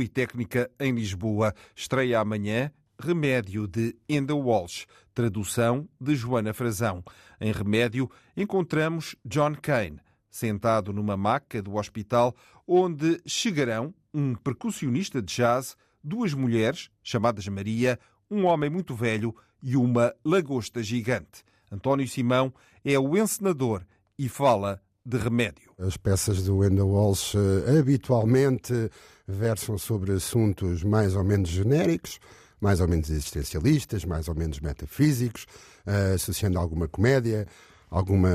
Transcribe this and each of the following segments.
Politécnica em Lisboa. Estreia amanhã Remédio de Enda Walsh, tradução de Joana Frazão. Em Remédio encontramos John Kane, sentado numa maca do hospital, onde chegarão um percussionista de jazz, duas mulheres, chamadas Maria, um homem muito velho e uma lagosta gigante. António Simão é o encenador e fala de remédio. As peças do Enda Walsh eh, habitualmente versam sobre assuntos mais ou menos genéricos, mais ou menos existencialistas, mais ou menos metafísicos, uh, associando alguma comédia, alguma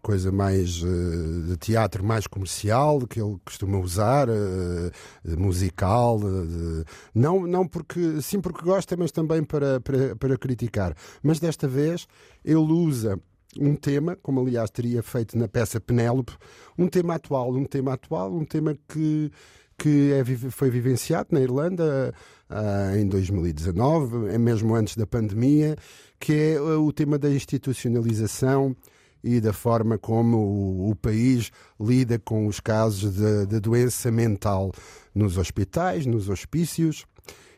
coisa mais de teatro mais comercial que ele costuma usar, musical, não, não porque sim porque gosta, mas também para, para, para criticar. Mas desta vez ele usa um tema, como aliás teria feito na peça Penélope, um tema atual, um tema atual, um tema que, que é, foi vivenciado na Irlanda uh, em 2019, é mesmo antes da pandemia, que é o tema da institucionalização e da forma como o, o país lida com os casos de, de doença mental nos hospitais, nos hospícios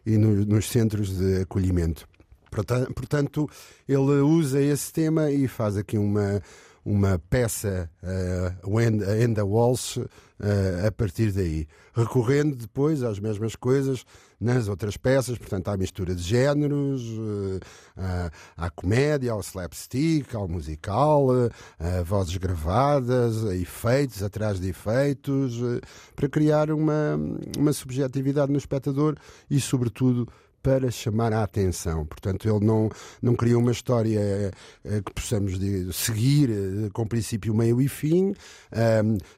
e no, nos centros de acolhimento. Portanto, ele usa esse tema e faz aqui uma, uma peça, uh, Enda Walsh, uh, a partir daí. Recorrendo depois às mesmas coisas nas outras peças, portanto, à mistura de géneros, uh, à comédia, ao slapstick, ao musical, uh, vozes gravadas, efeitos atrás de efeitos, uh, para criar uma, uma subjetividade no espectador e, sobretudo, para chamar a atenção. Portanto, ele não, não criou uma história eh, que possamos seguir eh, com princípio, meio e fim.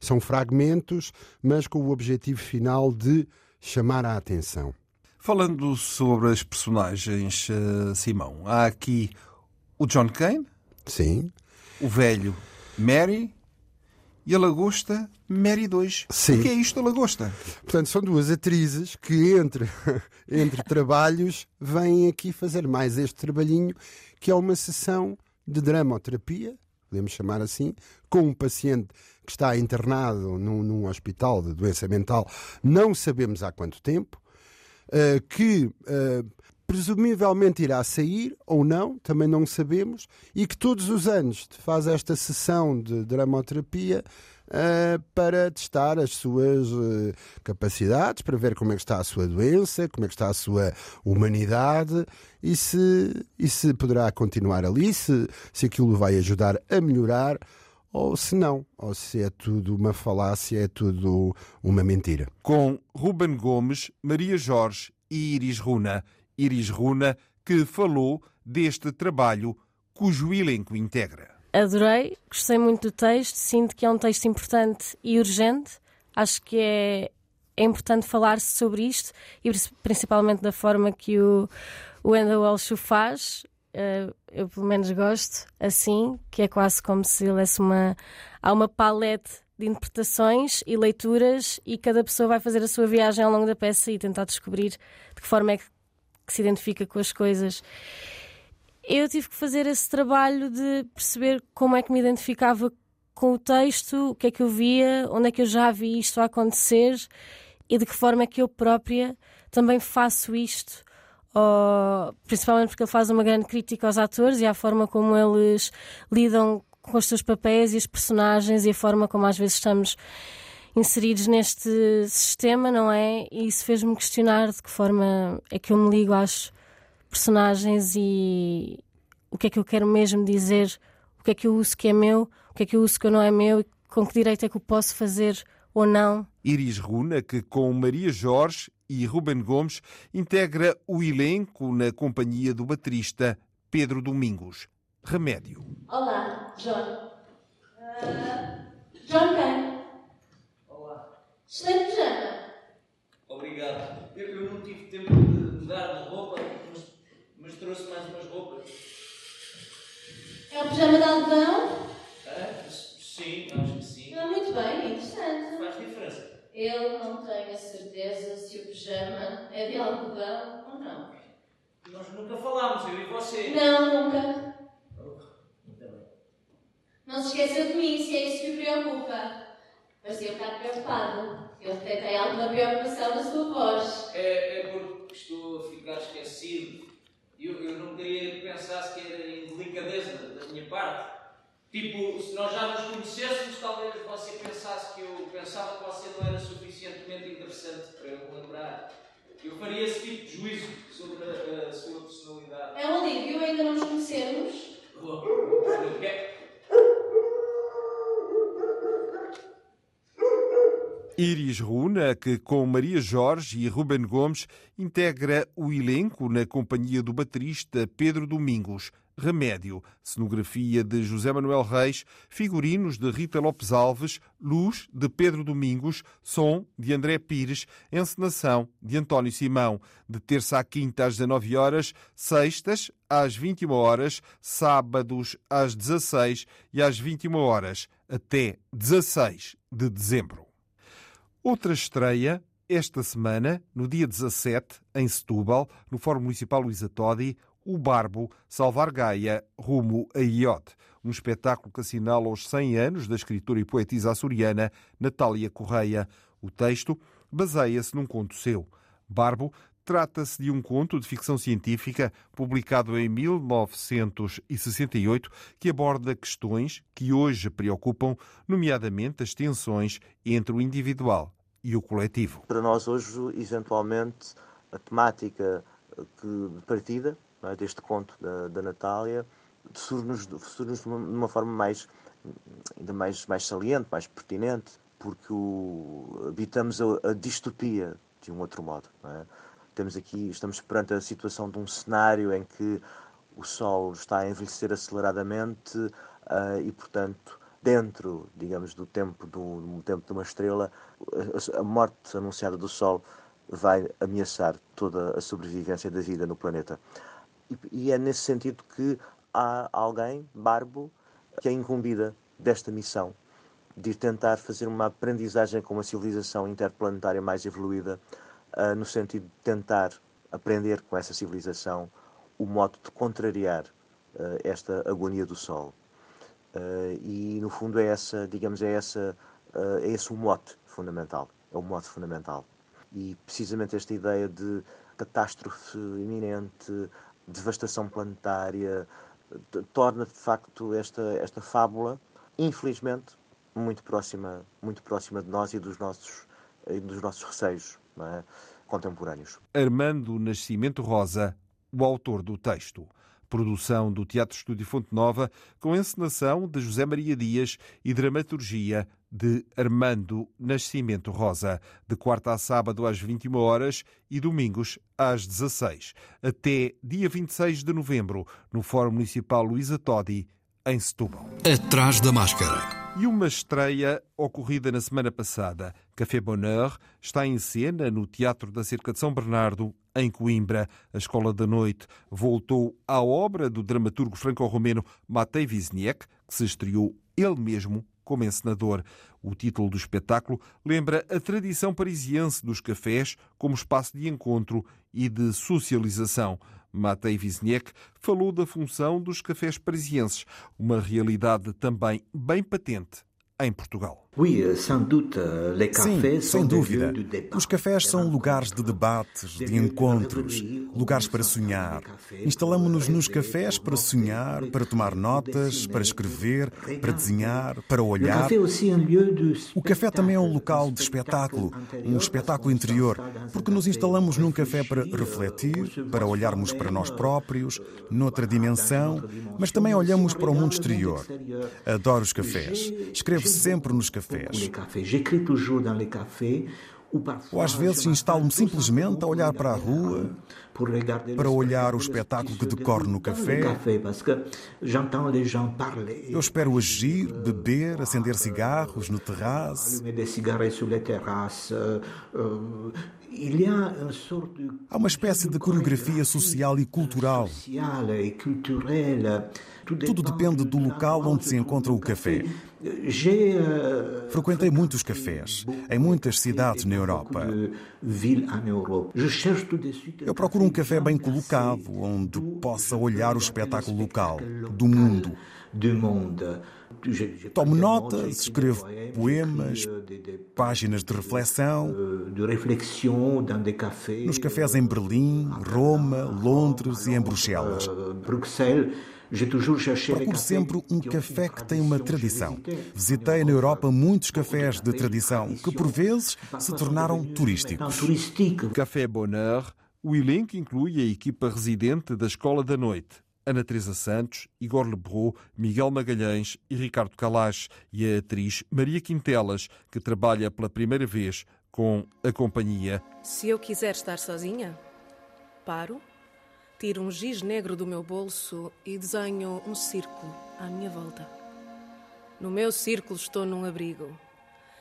São fragmentos, mas com o objetivo final de chamar a atenção. Falando sobre as personagens, Simão, há aqui o John Kane. Sim. O velho Mary e a Lagosta Mary 2. Sim. O que é isto, a Lagosta? Portanto, são duas atrizes que, entre, entre trabalhos, vêm aqui fazer mais este trabalhinho, que é uma sessão de dramoterapia, podemos chamar assim, com um paciente que está internado num, num hospital de doença mental, não sabemos há quanto tempo, uh, que uh, presumivelmente irá sair ou não, também não sabemos, e que todos os anos faz esta sessão de dramoterapia uh, para testar as suas uh, capacidades, para ver como é que está a sua doença, como é que está a sua humanidade e se, e se poderá continuar ali, se, se aquilo vai ajudar a melhorar ou se não, ou se é tudo uma falácia, é tudo uma mentira. Com Ruben Gomes, Maria Jorge e Iris Runa. Iris Runa, que falou deste trabalho cujo elenco integra. Adorei, gostei muito do texto, sinto que é um texto importante e urgente. Acho que é, é importante falar-se sobre isto e principalmente da forma que o, o Enda Walsh o faz. Uh, eu pelo menos gosto assim, que é quase como se ele lesse uma. Há uma palete de interpretações e leituras e cada pessoa vai fazer a sua viagem ao longo da peça e tentar descobrir de que forma é que que se identifica com as coisas. Eu tive que fazer esse trabalho de perceber como é que me identificava com o texto, o que é que eu via, onde é que eu já vi isto a acontecer e de que forma é que eu própria também faço isto. Ou, principalmente porque ele faz uma grande crítica aos atores e à forma como eles lidam com os seus papéis e os personagens e a forma como às vezes estamos inseridos neste sistema, não é? E isso fez-me questionar de que forma é que eu me ligo às personagens e o que é que eu quero mesmo dizer, o que é que eu uso que é meu, o que é que eu uso que não é meu e com que direito é que eu posso fazer ou não. Iris Runa, que com Maria Jorge e Ruben Gomes integra o elenco na companhia do baterista Pedro Domingos. Remédio. Olá, John. Uh, John quem? Excelente pijama. Obrigado. Eu, eu não tive tempo de mudar de roupa, mas, mas trouxe mais umas roupas. É um pijama de algodão? Ah, sim, acho que sim. Ah, muito bem, interessante. Faz diferença. Eu não tenho a certeza se o pijama é de algodão ou não. Nós nunca falámos, eu e você. Não, nunca. Oh, muito bem. Não se esqueça de mim, se é isso que o preocupa. Parecia um bocado preocupado. Eu detectei alguma preocupação na sua voz. É, é porque estou a ficar esquecido. Eu, eu não queria que pensasse que era indelicadeza da minha parte. Tipo, se nós já nos conhecêssemos, talvez você pensasse que eu pensava que você não era suficientemente interessante para eu lembrar. Eu faria esse tipo de juízo sobre a, a sua personalidade. É um alívio ainda não nos conhecermos. Oh, o Iris Runa, que com Maria Jorge e Ruben Gomes integra o elenco na companhia do baterista Pedro Domingos. Remédio, cenografia de José Manuel Reis, figurinos de Rita Lopes Alves, luz de Pedro Domingos, som de André Pires, encenação de António Simão, de terça à quinta às 19 horas, sextas às 21 horas, sábados às 16 e às 21 horas, até 16 de dezembro. Outra estreia esta semana, no dia 17, em Setúbal, no Fórum Municipal Luísa Todi, o Barbo Salvar Gaia rumo a Iode, um espetáculo que assinala os 100 anos da escritora e poetisa açoriana Natália Correia. O texto baseia-se num conto seu. Barbo trata-se de um conto de ficção científica publicado em 1968 que aborda questões que hoje preocupam, nomeadamente as tensões entre o individual e o coletivo. Para nós hoje, eventualmente, a temática que, de partida é, deste conto da, da Natália surge-nos surge de uma forma mais ainda mais, mais saliente, mais pertinente, porque o, habitamos a, a, distopia de um outro modo. É? Temos aqui, estamos perante a situação de um cenário em que o Sol está a envelhecer aceleradamente uh, e, portanto, dentro, digamos, do tempo, do, do tempo de uma estrela, a, a morte anunciada do Sol vai ameaçar toda a sobrevivência da vida no planeta. E, e é nesse sentido que há alguém, Barbo, que é incumbida desta missão de tentar fazer uma aprendizagem com uma civilização interplanetária mais evoluída, uh, no sentido de tentar aprender com essa civilização o modo de contrariar uh, esta agonia do Sol. Uh, e no fundo é essa, digamos, é essa, é esse o mote fundamental, é o mote fundamental. E precisamente esta ideia de catástrofe iminente, devastação planetária, torna de facto esta, esta fábula, infelizmente, muito próxima, muito próxima de nós e dos nossos, e dos nossos receios é? contemporâneos. Armando Nascimento Rosa, o autor do texto. Produção do Teatro Estúdio Fonte Nova, com encenação de José Maria Dias e dramaturgia de Armando Nascimento Rosa, de quarta a sábado às 21 horas e domingos às 16, até dia 26 de novembro, no Fórum Municipal Luísa Todi, em Setúbal. Atrás da máscara. E uma estreia ocorrida na semana passada. Café Bonheur está em cena no Teatro da Cerca de São Bernardo, em Coimbra. A Escola da Noite voltou à obra do dramaturgo franco-romeno Matei Wisniewski, que se estreou ele mesmo como encenador. O título do espetáculo lembra a tradição parisiense dos cafés como espaço de encontro e de socialização. Matei Wisniewski falou da função dos cafés parisienses, uma realidade também bem patente em Portugal. Euh, Sim, sem dúvida. Os cafés são lugares de debates, de encontros, lugares para sonhar. Instalamos-nos nos cafés para sonhar, para tomar notas, para escrever, para desenhar, para olhar. O café também é um local de espetáculo, um espetáculo interior, porque nos instalamos num café para refletir, para olharmos para nós próprios, noutra dimensão, mas também olhamos para o mundo exterior. Adoro os cafés. Escrevo sempre nos cafés. Ou às vezes instalo-me simplesmente a olhar para a rua, para olhar o espetáculo que decorre no café. Eu espero agir, beber, acender cigarros no terraço. Há uma espécie de coreografia social e cultural. Tudo depende do local onde se encontra o café. Frequentei muitos cafés em muitas cidades na Europa. Eu procuro um café bem colocado, onde possa olhar o espetáculo local, do mundo. Tomo notas, escrevo poemas, páginas de reflexão. Nos cafés em Berlim, Roma, Londres e em Bruxelas. Procuro sempre um café que tem uma tradição. Visitei na Europa muitos cafés de tradição que, por vezes, se tornaram turísticos. Café Bonheur, o elenco inclui a equipa residente da Escola da Noite. Ana Teresa Santos, Igor Lebrou, Miguel Magalhães e Ricardo Calache e a atriz Maria Quintelas, que trabalha pela primeira vez com a companhia. Se eu quiser estar sozinha, paro, tiro um giz negro do meu bolso e desenho um círculo à minha volta. No meu círculo estou num abrigo.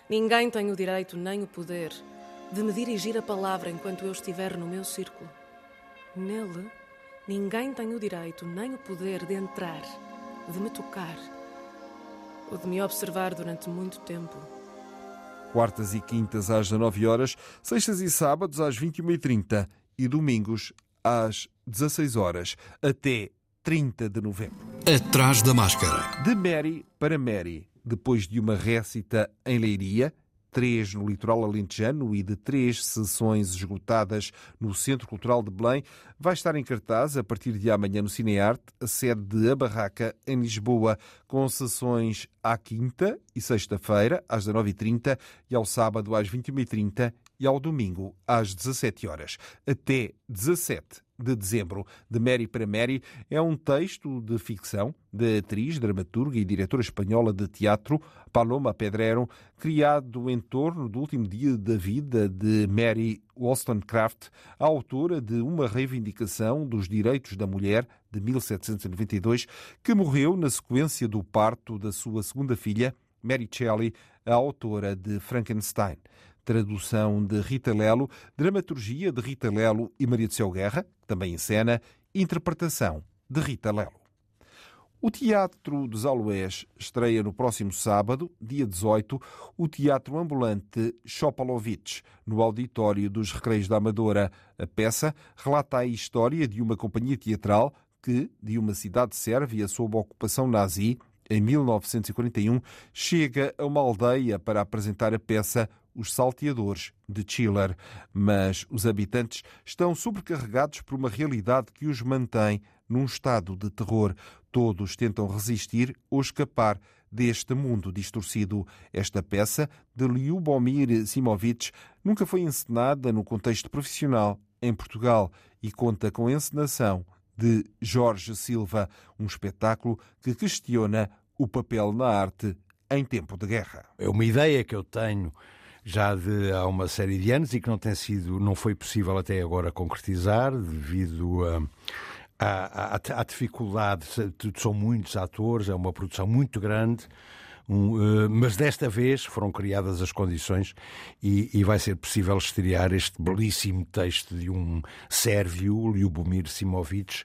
Ninguém tem o direito nem o poder de me dirigir a palavra enquanto eu estiver no meu círculo. Nele, Ninguém tem o direito nem o poder de entrar, de me tocar ou de me observar durante muito tempo. Quartas e quintas às 19 horas, sextas e sábados às 21h30 e domingos às 16 horas, até 30 de novembro. Atrás da máscara. De Mary para Mary, depois de uma récita em Leiria, três no litoral alentejano e de três sessões esgotadas no Centro Cultural de Belém, vai estar em cartaz a partir de amanhã no Cinearte, a sede de A Barraca, em Lisboa, com sessões à quinta e sexta-feira, às 19h30 e ao sábado às 21h30 e ao domingo às 17 horas. Até 17 de dezembro, de Mary para Mary, é um texto de ficção da atriz, dramaturga e diretora espanhola de teatro Paloma Pedrero, criado em torno do último dia da vida de Mary Wollstonecraft, autora de uma reivindicação dos direitos da mulher de 1792, que morreu na sequência do parto da sua segunda filha, Mary Shelley, a autora de Frankenstein tradução de Rita Lelo, dramaturgia de Rita Lelo e Maria de Céu Guerra, também em cena, interpretação de Rita Lelo. O Teatro dos Aloés estreia no próximo sábado, dia 18, o Teatro Ambulante Chopalovich, no auditório dos Recreios da Amadora. A peça relata a história de uma companhia teatral que, de uma cidade sérvia sob ocupação nazi, em 1941, chega a uma aldeia para apresentar a peça os salteadores de Chiller, mas os habitantes estão sobrecarregados por uma realidade que os mantém num estado de terror. Todos tentam resistir ou escapar deste mundo distorcido. Esta peça, de Lyubomir Simovic, nunca foi encenada no contexto profissional em Portugal e conta com a encenação de Jorge Silva, um espetáculo que questiona o papel na arte em tempo de guerra. É uma ideia que eu tenho já de há uma série de anos e que não tem sido, não foi possível até agora concretizar devido a, a dificuldade. São muitos atores, é uma produção muito grande. Um, uh, mas desta vez foram criadas as condições e, e, vai ser possível estrear este belíssimo texto de um sérvio, Ljubomir Simovic.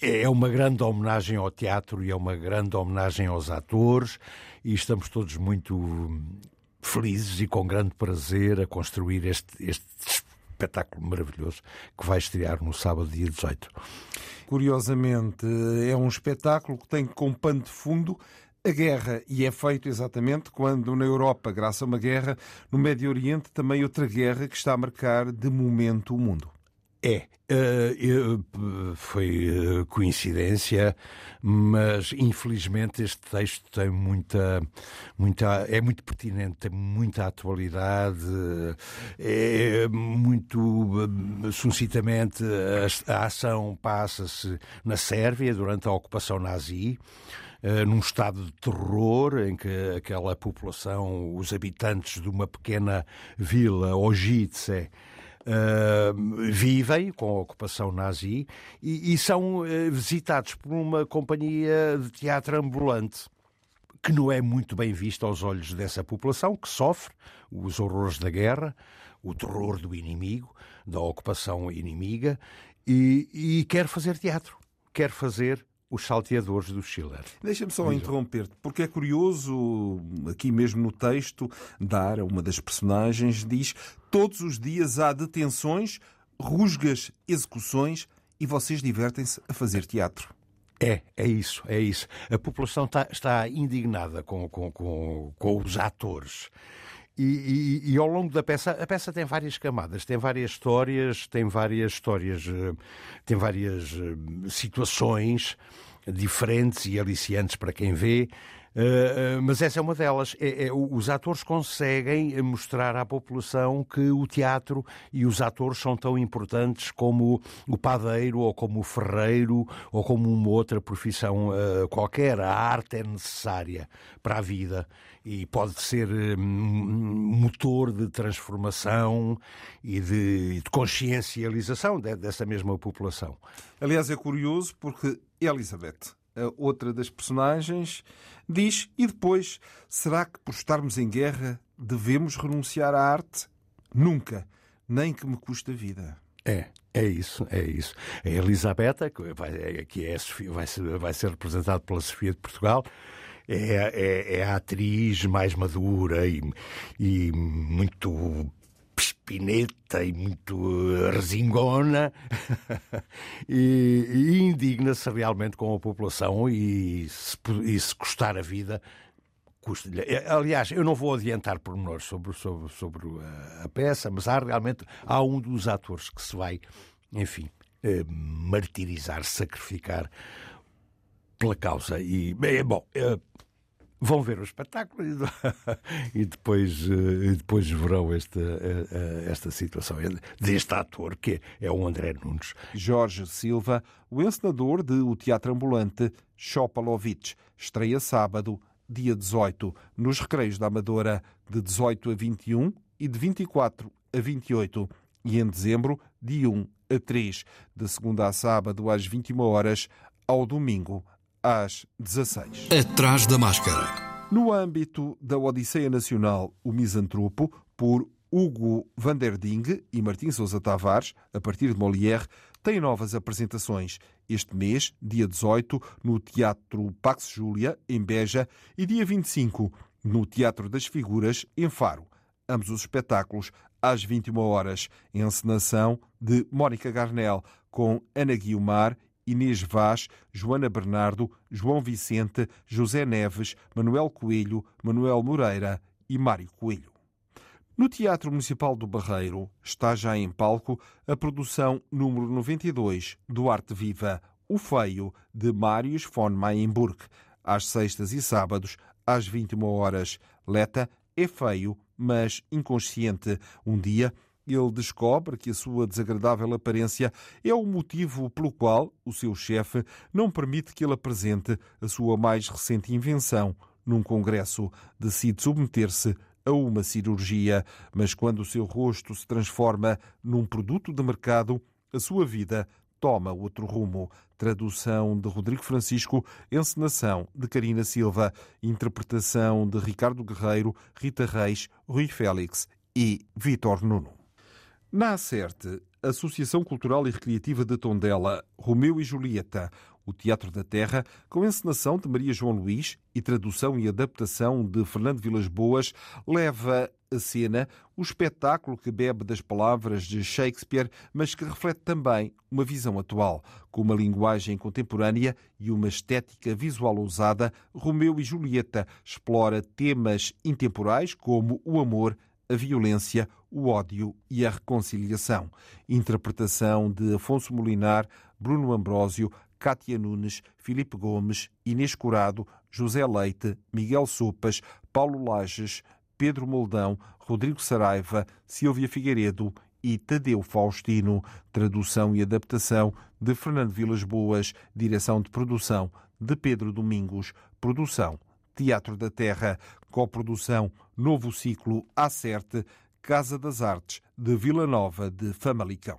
É uma grande homenagem ao teatro e é uma grande homenagem aos atores e estamos todos muito felizes e com grande prazer a construir este, este espetáculo maravilhoso que vai estrear no sábado, dia 18. Curiosamente, é um espetáculo que tem como pano de fundo a guerra e é feito exatamente quando na Europa, graças a uma guerra, no Médio Oriente também outra guerra que está a marcar de momento o mundo. É, uh, foi uh, coincidência, mas infelizmente este texto tem muita, muita, é muito pertinente, tem muita atualidade, é muito sucintamente a, a ação passa-se na Sérvia durante a ocupação nazi. num estado de terror em que aquela população, os habitantes de uma pequena vila, Ojice, uh, vivem com a ocupação nazi e, e são uh, visitados por uma companhia de teatro ambulante que não é muito bem vista aos olhos dessa população que sofre os horrores da guerra, o terror do inimigo, da ocupação inimiga e, e quer fazer teatro, quer fazer os salteadores do Schiller. Deixa-me só interromper-te, porque é curioso, aqui mesmo no texto, Dara, uma das personagens, diz todos os dias há detenções, rusgas, execuções e vocês divertem-se a fazer teatro. É, é isso, é isso. A população está, está indignada com, com, com, com os atores. E, e, e, ao longo da peça, a peça tem várias camadas, tem várias histórias, tem várias histórias, eh, tem várias eh, situações diferentes e aliciantes para quem vê. Uh, mas essa é uma delas. É, é, os atores conseguem mostrar à população que o teatro e os atores são tão importantes como o padeiro, ou como o ferreiro, ou como uma outra profissão uh, qualquer. A arte é necessária para a vida e pode ser um, motor de transformação e de, de consciencialização de, dessa mesma população. Aliás, é curioso porque Elizabeth outra das personagens, diz: E depois, será que por estarmos em guerra devemos renunciar à arte? Nunca, nem que me custe a vida. É, é isso, é isso. A Elisabetta, que, vai, que é Sofia, vai, ser, vai ser representada pela Sofia de Portugal, é, é, é, a atriz mais madura e, e muito espineta e muito eh, resingona e, e indigna-se realmente com a população e se, e se custar a vida. Eh, aliás, eu não vou adiantar pormenores sobre, sobre, sobre a, a, peça, mas há realmente há um dos atores que se vai, enfim, eh, martirizar, sacrificar pela causa. E, bem, bom, eh, vão ver o espetáculo e, depois, eh, e depois verão esta, eh, eh, esta situação deste ator, que é o André Nunes. Jorge Silva, o encenador de O Teatro Ambulante Chopalovich, estreia sábado, dia 18, nos Recreios da Amadora, de 18 a 21 e de 24 a 28, e em dezembro, de 1 a 3, de segunda a sábado às 21 horas, ao domingo às 16. Atrás da máscara. No âmbito da Odisseia Nacional, o Misantropo, por Hugo van der Ding e Martim Sousa Tavares, a partir de Molière, tem novas apresentações. Este mês, dia 18, no Teatro Pax Júlia, em Beja, e dia 25, no Teatro das Figuras, em Faro. Ambos os espetáculos às 21 horas. Encenação de Mónica Garnel, com Ana Guiomar Inês Vaz, Joana Bernardo, João Vicente, José Neves, Manuel Coelho, Manuel Moreira e Mário Coelho. No Teatro Municipal do Barreiro está já em palco a produção número 92 do Arte Viva, O Feio, de Marius von Mayenburg, às sextas e sábados, às 21 horas. Leta é feio, mas inconsciente. Um dia ele descobre que a sua desagradável aparência é o motivo pelo qual o seu chefe não permite que ele apresente a sua mais recente invenção num congresso. Decide submeter-se a uma cirurgia, mas quando o seu rosto se transforma num produto de mercado, a sua vida toma outro rumo. Tradução de Rodrigo Francisco, encenação de Karina Silva, interpretação de Ricardo Guerreiro, Rita Reis, Rui Félix e Vitor Nuno. Na Acerte, Associação Cultural e Recreativa de Tondela, Romeu e Julieta, o Teatro da Terra, com encenação de Maria João Luís e tradução e adaptação de Fernando Vilas Boas, leva a cena o espetáculo que bebe das palavras de Shakespeare, mas que reflete também uma visão atual. Com uma linguagem contemporânea e uma estética visual ousada, Romeu e Julieta explora temas intemporais como o amor, a violência, o ódio e a reconciliação. Interpretação de Afonso Molinar, Bruno Ambrósio, Cátia Nunes, Filipe Gomes, Inês Curado, José Leite, Miguel Sopas, Paulo Lages, Pedro Moldão, Rodrigo Saraiva, Silvia Figueiredo e Tadeu Faustino. Tradução e adaptação de Fernando Vilas Boas, direção de produção de Pedro Domingos, Produção Teatro da Terra. Coprodução Novo Ciclo Acerte, Casa das Artes de Vila Nova de Famalicão.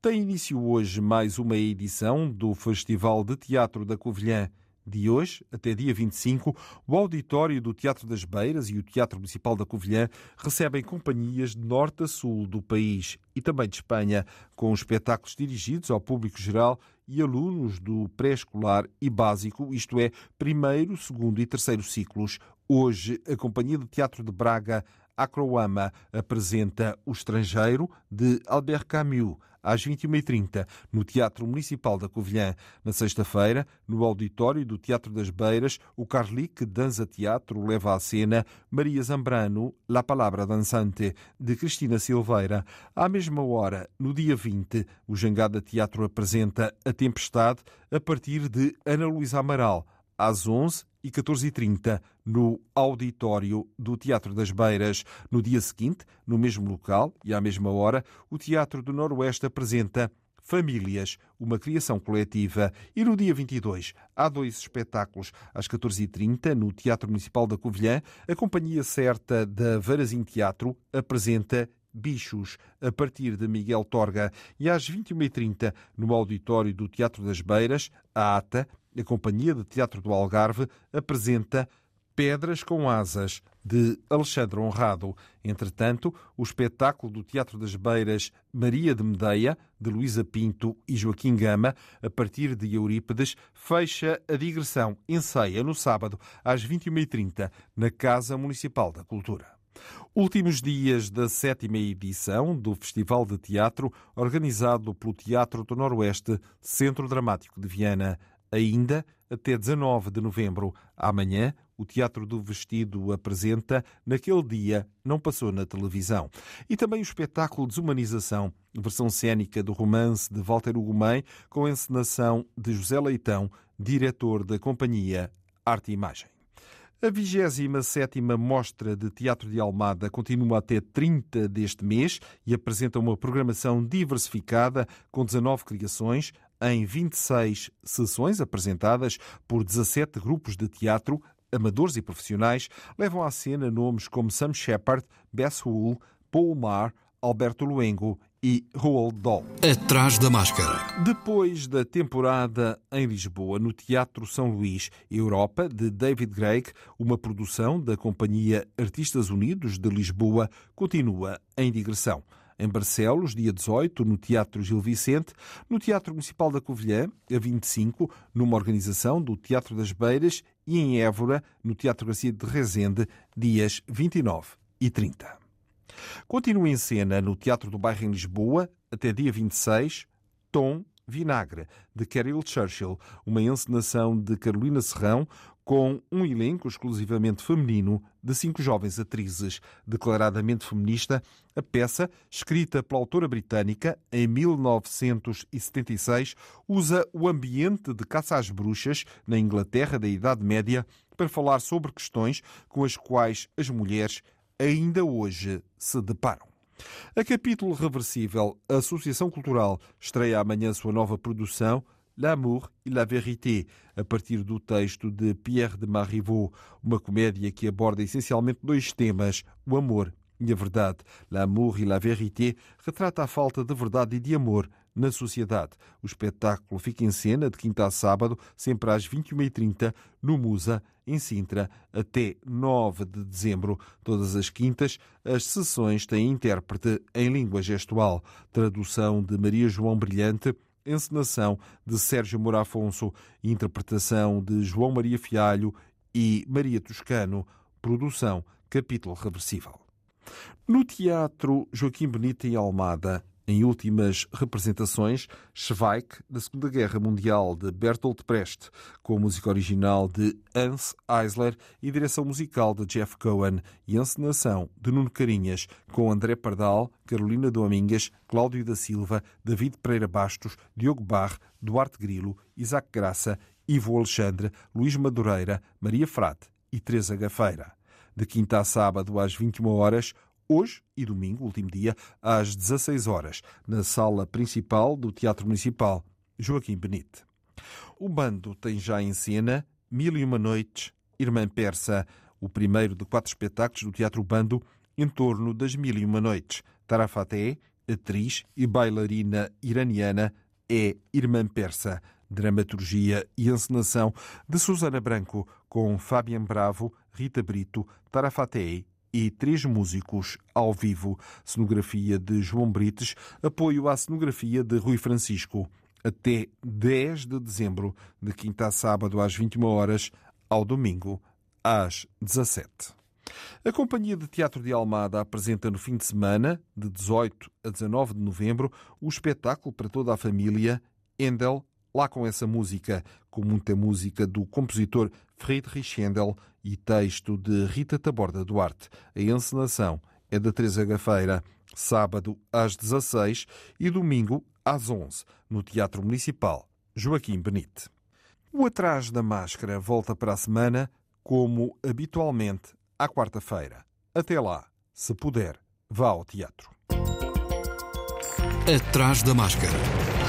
Tem início hoje mais uma edição do Festival de Teatro da Covilhã de hoje até dia 25, o auditório do Teatro das Beiras e o Teatro Municipal da Covilhã recebem companhias de norte a sul do país e também de Espanha, com espetáculos dirigidos ao público geral e alunos do pré-escolar e básico, isto é, primeiro, segundo e terceiro ciclos. Hoje, a Companhia de Teatro de Braga, Acroama, apresenta O Estrangeiro, de Albert Camus às 21h30, no Teatro Municipal da Covilhã. Na sexta-feira, no auditório do Teatro das Beiras, o Carlique Danza Teatro leva à cena Maria Zambrano, La Palavra Dançante, de Cristina Silveira. À mesma hora, no dia 20, o Jangada Teatro apresenta A Tempestade a partir de Ana Luísa Amaral. Às 11 e 14h30 no auditório do Teatro das Beiras. No dia seguinte, no mesmo local e à mesma hora, o Teatro do Noroeste apresenta Famílias, uma criação coletiva. E no dia 22, há dois espetáculos. Às 14h30, no Teatro Municipal da Covilhã, a Companhia Certa da Varazim Teatro apresenta Bichos, a partir de Miguel Torga, e às 21h30, no auditório do Teatro das Beiras, a ATA, a Companhia de Teatro do Algarve apresenta Pedras com Asas, de Alexandre Honrado. Entretanto, o espetáculo do Teatro das Beiras Maria de Medeia, de Luísa Pinto e Joaquim Gama, a partir de Eurípedes, fecha a digressão enceia no sábado, às 21h30, na Casa Municipal da Cultura. Últimos dias da sétima edição do Festival de Teatro, organizado pelo Teatro do Noroeste, Centro Dramático de Viana ainda até 19 de novembro. Amanhã, o Teatro do Vestido apresenta Naquele Dia Não Passou na Televisão. E também o espetáculo Desumanização, versão cênica do romance de Walter Ugumem, com encenação de José Leitão, diretor da companhia Arte e Imagem. A 27 Mostra de Teatro de Almada continua até 30 deste mês e apresenta uma programação diversificada com 19 criações, em 26 sessões apresentadas por 17 grupos de teatro, amadores e profissionais, levam à cena nomes como Sam Shepard, Bess Hull, Paul Mar, Alberto Luengo e Roald Dahl. Atrás da máscara. Depois da temporada em Lisboa, no Teatro São Luís, Europa, de David Greig, uma produção da Companhia Artistas Unidos de Lisboa, continua em digressão em Barcelos, dia 18, no Teatro Gil Vicente, no Teatro Municipal da Covilhã, a 25, numa organização do Teatro das Beiras, e em Évora, no Teatro Garcia de Rezende, dias 29 e 30. Continua em cena no Teatro do Bairro em Lisboa, até dia 26, Tom Vinagre, de Carol Churchill, uma encenação de Carolina Serrão, com um elenco exclusivamente feminino de cinco jovens atrizes. Declaradamente feminista, a peça, escrita pela autora britânica em 1976, usa o ambiente de caça às bruxas na Inglaterra da Idade Média para falar sobre questões com as quais as mulheres ainda hoje se deparam. A capítulo reversível, a Associação Cultural estreia amanhã sua nova produção L'amour et la vérité, a partir do texto de Pierre de Marivaux, uma comédia que aborda essencialmente dois temas, o amor e a verdade. L'amour et la vérité retrata a falta de verdade e de amor na sociedade. O espetáculo fica em cena de quinta a sábado, sempre às 21h30, no Musa, em Sintra, até 9 de dezembro. Todas as quintas, as sessões têm intérprete em língua gestual. Tradução de Maria João Brilhante encenação de Sérgio Moura Afonso, interpretação de João Maria Fialho e Maria Toscano, produção Capítulo Reversível. No Teatro Joaquim Benito em Almada, em últimas representações, Schweik, da Segunda Guerra Mundial, de Bertolt Brecht, com música original de Hans Eisler e direção musical de Jeff Cohen e encenação de Nuno Carinhas, com André Pardal, Carolina Domingues, Cláudio da Silva, David Pereira Bastos, Diogo Barre, Duarte Grilo, Isaac Graça, Ivo Alexandre, Luís Madureira, Maria Frate e Teresa Gafeira. De quinta a sábado, às 21 horas, hoje e domingo, último dia, às 16 horas, na sala principal do Teatro Municipal Joaquim Benite. O bando tem já em cena Mil e Uma Noites, Irmã Persa, o primeiro de quatro espetáculos do Teatro Bando em torno das Mil e Uma Noites. Tarafaté, atriz e bailarina iraniana, é Irmã Persa. Dramaturgia e encenação de Susana Branco, com Fabian Bravo, Rita Brito, Tarafaté e três músicos ao vivo. Cenografia de João Brites, apoio à cenografia de Rui Francisco. Até 10 de dezembro, de quinta a sábado às 21 horas, ao domingo às 17. A Companhia de Teatro de Almada apresenta no fim de semana, de 18 a 19 de novembro, o espetáculo para toda a família Endel Lá com essa música, com muita música do compositor Friedrich Handel e texto de Rita Taborda Duarte. A encenação é da Teresa Gafeira, sábado às 16 e domingo às 11, no Teatro Municipal Joaquim Benite. O Atrás da Máscara volta para a semana, como habitualmente, à quarta-feira. Até lá, se puder, vá ao teatro. Atrás da Máscara